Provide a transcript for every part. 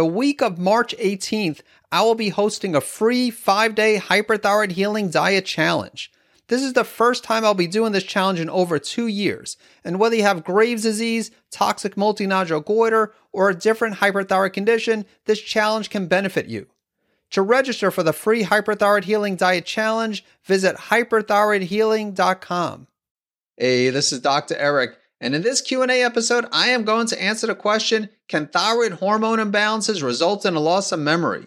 the week of March 18th, I will be hosting a free five day hyperthyroid healing diet challenge. This is the first time I'll be doing this challenge in over two years. And whether you have Graves' disease, toxic multinodular goiter, or a different hyperthyroid condition, this challenge can benefit you. To register for the free hyperthyroid healing diet challenge, visit hyperthyroidhealing.com. Hey, this is Dr. Eric, and in this Q&A episode, I am going to answer the question, can thyroid hormone imbalances result in a loss of memory?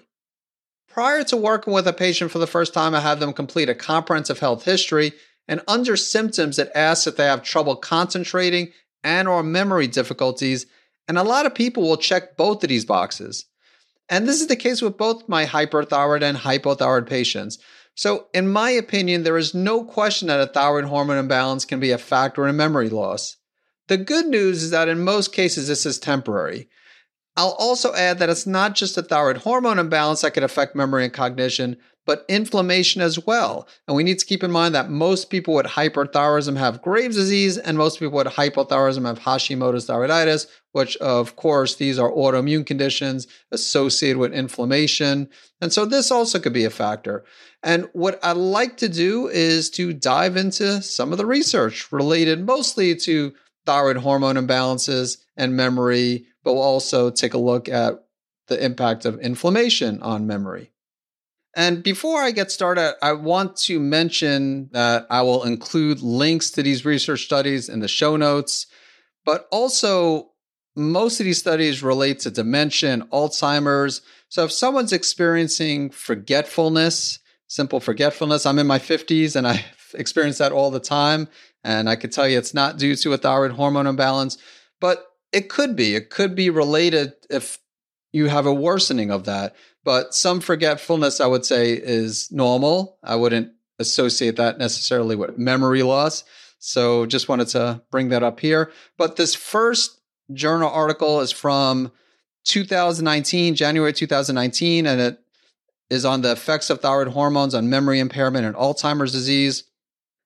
Prior to working with a patient for the first time, I have them complete a comprehensive health history and under symptoms it asks if they have trouble concentrating and or memory difficulties, and a lot of people will check both of these boxes. And this is the case with both my hyperthyroid and hypothyroid patients. So, in my opinion, there is no question that a thyroid hormone imbalance can be a factor in memory loss. The good news is that in most cases, this is temporary. I'll also add that it's not just a thyroid hormone imbalance that can affect memory and cognition, but inflammation as well. And we need to keep in mind that most people with hyperthyroidism have Graves' disease, and most people with hypothyroidism have Hashimoto's thyroiditis, which, of course, these are autoimmune conditions associated with inflammation. And so this also could be a factor. And what I like to do is to dive into some of the research related mostly to thyroid hormone imbalances and memory but we'll also take a look at the impact of inflammation on memory. And before I get started, I want to mention that I will include links to these research studies in the show notes, but also most of these studies relate to dementia and Alzheimer's. So if someone's experiencing forgetfulness, simple forgetfulness, I'm in my 50s and I experience that all the time. And I could tell you it's not due to a thyroid hormone imbalance, but it could be. It could be related if you have a worsening of that. But some forgetfulness, I would say, is normal. I wouldn't associate that necessarily with memory loss. So just wanted to bring that up here. But this first journal article is from 2019, January 2019, and it is on the effects of thyroid hormones on memory impairment and Alzheimer's disease.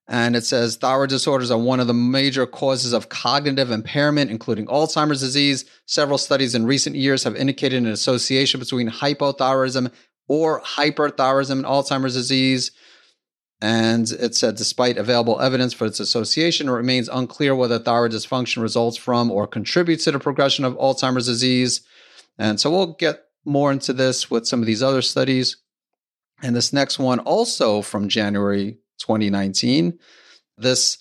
And it says thyroid disorders are one of the major causes of cognitive impairment, including Alzheimer's disease. Several studies in recent years have indicated an association between hypothyroidism or hyperthyroidism and Alzheimer's disease. And it said, despite available evidence for its association, it remains unclear whether thyroid dysfunction results from or contributes to the progression of Alzheimer's disease. And so we'll get more into this with some of these other studies. And this next one, also from January 2019. This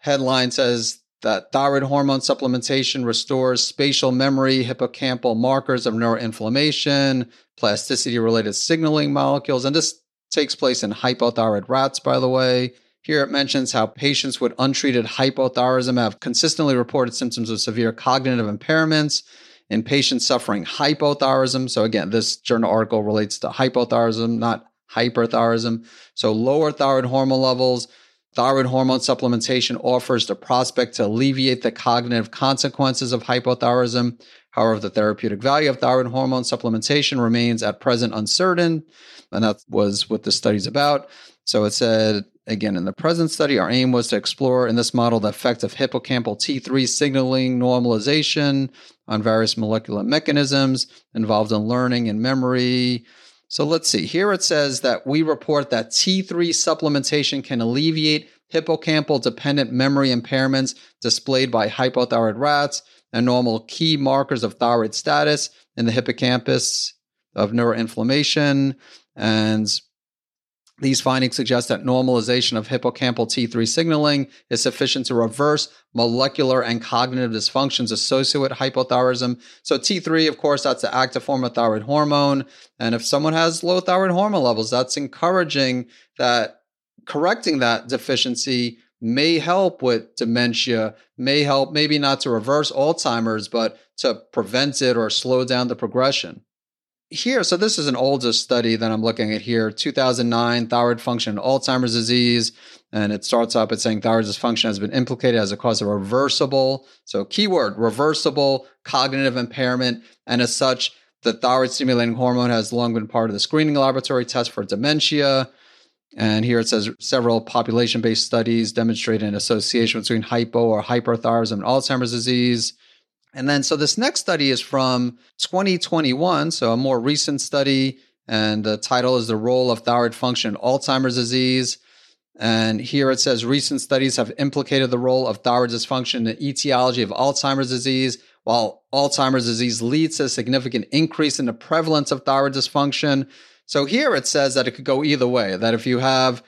headline says that thyroid hormone supplementation restores spatial memory, hippocampal markers of neuroinflammation, plasticity related signaling molecules. And this takes place in hypothyroid rats, by the way. Here it mentions how patients with untreated hypothyroidism have consistently reported symptoms of severe cognitive impairments in patients suffering hypothyroidism. So, again, this journal article relates to hypothyroidism, not hyperthyroidism. So lower thyroid hormone levels, thyroid hormone supplementation offers the prospect to alleviate the cognitive consequences of hypothyroidism. However, the therapeutic value of thyroid hormone supplementation remains at present uncertain. And that was what the study's about. So it said, again, in the present study, our aim was to explore in this model the effect of hippocampal T3 signaling normalization on various molecular mechanisms involved in learning and memory, so let's see. Here it says that we report that T3 supplementation can alleviate hippocampal dependent memory impairments displayed by hypothyroid rats and normal key markers of thyroid status in the hippocampus of neuroinflammation. And these findings suggest that normalization of hippocampal T3 signaling is sufficient to reverse molecular and cognitive dysfunctions associated with hypothyroidism. So, T3, of course, that's the active form of thyroid hormone. And if someone has low thyroid hormone levels, that's encouraging that correcting that deficiency may help with dementia, may help maybe not to reverse Alzheimer's, but to prevent it or slow down the progression here, so this is an older study that I'm looking at here 2009 thyroid function and Alzheimer's disease. And it starts up at saying thyroid dysfunction has been implicated as a cause of reversible, so keyword reversible cognitive impairment. And as such, the thyroid stimulating hormone has long been part of the screening laboratory test for dementia. And here it says several population based studies demonstrate an association between hypo or hyperthyroidism and Alzheimer's disease. And then, so this next study is from 2021, so a more recent study, and the title is The Role of Thyroid Function in Alzheimer's Disease. And here it says recent studies have implicated the role of thyroid dysfunction in the etiology of Alzheimer's disease. While Alzheimer's disease leads to a significant increase in the prevalence of thyroid dysfunction. So here it says that it could go either way, that if you have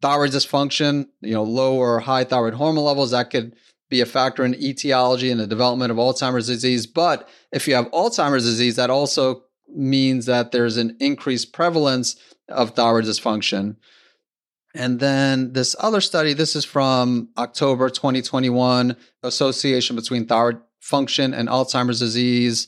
thyroid dysfunction, you know, low or high thyroid hormone levels, that could be a factor in etiology and the development of Alzheimer's disease. But if you have Alzheimer's disease, that also means that there's an increased prevalence of thyroid dysfunction. And then this other study, this is from October 2021, association between thyroid function and Alzheimer's disease.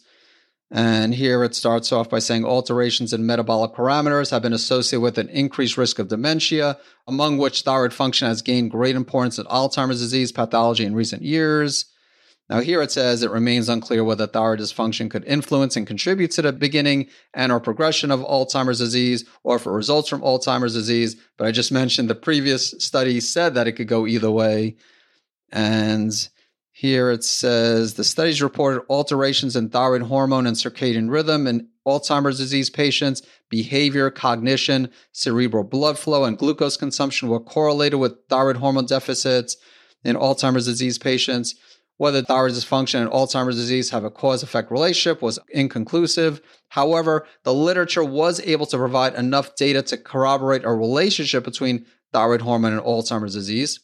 And here it starts off by saying alterations in metabolic parameters have been associated with an increased risk of dementia, among which thyroid function has gained great importance in Alzheimer's disease pathology in recent years. Now, here it says it remains unclear whether thyroid dysfunction could influence and contribute to the beginning and or progression of Alzheimer's disease or if it results from Alzheimer's disease. But I just mentioned the previous study said that it could go either way. And here it says the studies reported alterations in thyroid hormone and circadian rhythm in Alzheimer's disease patients. Behavior, cognition, cerebral blood flow, and glucose consumption were correlated with thyroid hormone deficits in Alzheimer's disease patients. Whether thyroid dysfunction and Alzheimer's disease have a cause effect relationship was inconclusive. However, the literature was able to provide enough data to corroborate a relationship between thyroid hormone and Alzheimer's disease.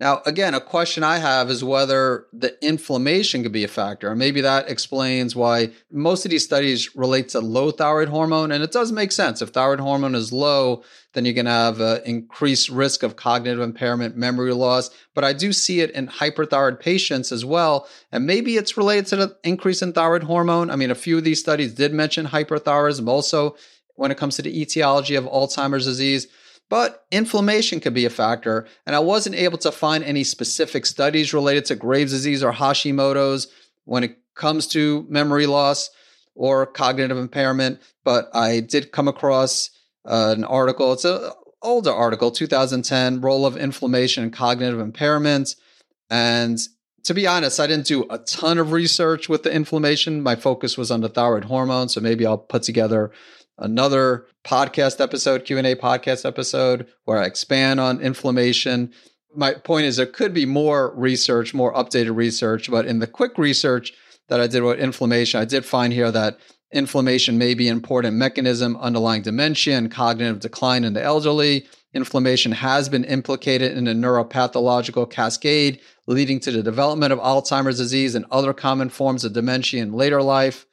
Now, again, a question I have is whether the inflammation could be a factor. And maybe that explains why most of these studies relate to low thyroid hormone. And it does make sense. If thyroid hormone is low, then you can have an increased risk of cognitive impairment, memory loss. But I do see it in hyperthyroid patients as well. And maybe it's related to the increase in thyroid hormone. I mean, a few of these studies did mention hyperthyroidism also when it comes to the etiology of Alzheimer's disease. But inflammation could be a factor, and I wasn't able to find any specific studies related to Graves' disease or Hashimoto's when it comes to memory loss or cognitive impairment. But I did come across uh, an article. It's an older article, 2010, role of inflammation and cognitive impairment. And to be honest, I didn't do a ton of research with the inflammation. My focus was on the thyroid hormone, so maybe I'll put together another podcast episode, Q&A podcast episode where I expand on inflammation. My point is there could be more research, more updated research, but in the quick research that I did with inflammation, I did find here that inflammation may be an important mechanism underlying dementia and cognitive decline in the elderly. Inflammation has been implicated in a neuropathological cascade leading to the development of Alzheimer's disease and other common forms of dementia in later life.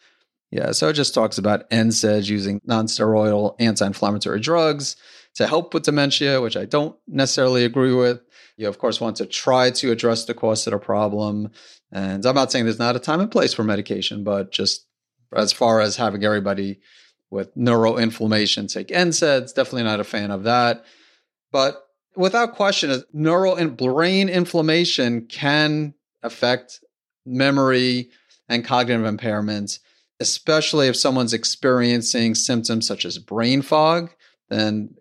Yeah, so it just talks about NSAIDs using nonsteroidal anti-inflammatory drugs to help with dementia, which I don't necessarily agree with. You, of course, want to try to address the cause of the problem. And I'm not saying there's not a time and place for medication, but just as far as having everybody with neuroinflammation take NSAIDs, definitely not a fan of that. But without question, neural and brain inflammation can affect memory and cognitive impairments especially if someone's experiencing symptoms such as brain fog, then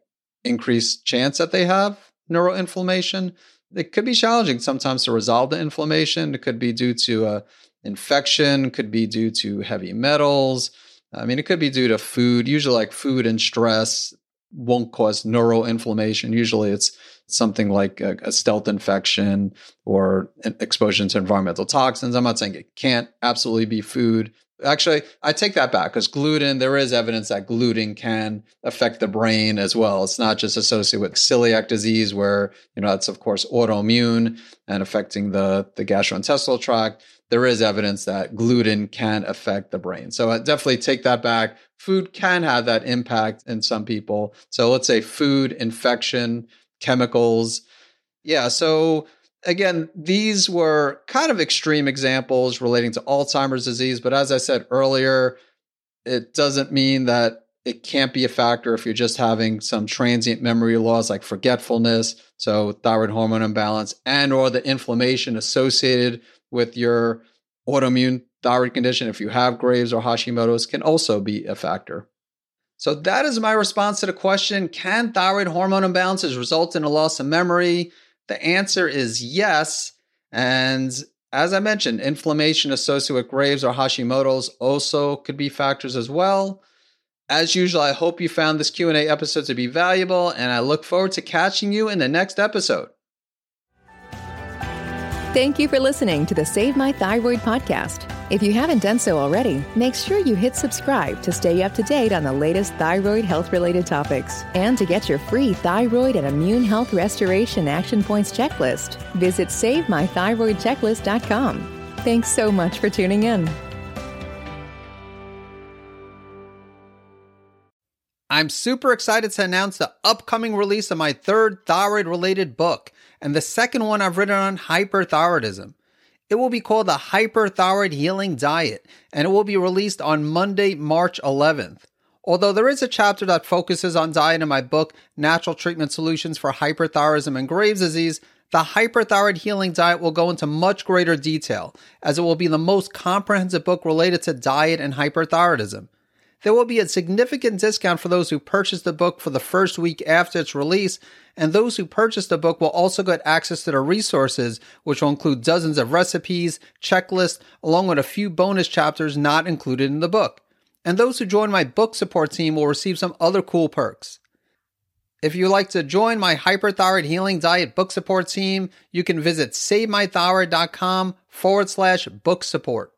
increased chance that they have neuroinflammation. It could be challenging sometimes to resolve the inflammation. It could be due to a infection, could be due to heavy metals. I mean, it could be due to food. Usually, like food and stress won't cause neuroinflammation. Usually, it's something like a, a stealth infection or exposure to environmental toxins. I'm not saying it can't absolutely be food, Actually, I take that back because gluten, there is evidence that gluten can affect the brain as well. It's not just associated with celiac disease, where, you know, that's of course autoimmune and affecting the, the gastrointestinal tract. There is evidence that gluten can affect the brain. So I definitely take that back. Food can have that impact in some people. So let's say food, infection, chemicals. Yeah. So again, these were kind of extreme examples relating to Alzheimer's disease, but as I said earlier, it doesn't mean that it can't be a factor if you're just having some transient memory loss like forgetfulness, so thyroid hormone imbalance and or the inflammation associated with your autoimmune thyroid condition if you have Graves or Hashimoto's can also be a factor. So that is my response to the question, can thyroid hormone imbalances result in a loss of memory? The answer is yes. And As I mentioned, inflammation associated with Graves or Hashimoto's also could be factors as well. As usual, I hope you found this Q&A episode to be valuable and I look forward to catching you in the next episode. Thank you for listening to the Save My Thyroid podcast. If you haven't done so already, make sure you hit subscribe to stay up to date on the latest thyroid health related topics. And to get your free thyroid and immune health restoration action points checklist, visit SaveMyThyroidChecklist.com. Thanks so much for tuning in. I'm super excited to announce the upcoming release of my third thyroid related book and the second one I've written on hyperthyroidism. It will be called the Hyperthyroid Healing Diet, and it will be released on Monday, March 11th. Although there is a chapter that focuses on diet in my book, Natural Treatment Solutions for Hyperthyroidism and Graves' Disease, the Hyperthyroid Healing Diet will go into much greater detail, as it will be the most comprehensive book related to diet and hyperthyroidism. There will be a significant discount for those who purchase the book for the first week after its release, and those who purchase the book will also get access to the resources, which will include dozens of recipes, checklists, along with a few bonus chapters not included in the book. And those who join my book support team will receive some other cool perks. If you'd like to join my hyperthyroid healing diet book support team, you can visit savemythyroid.com forward slash book support.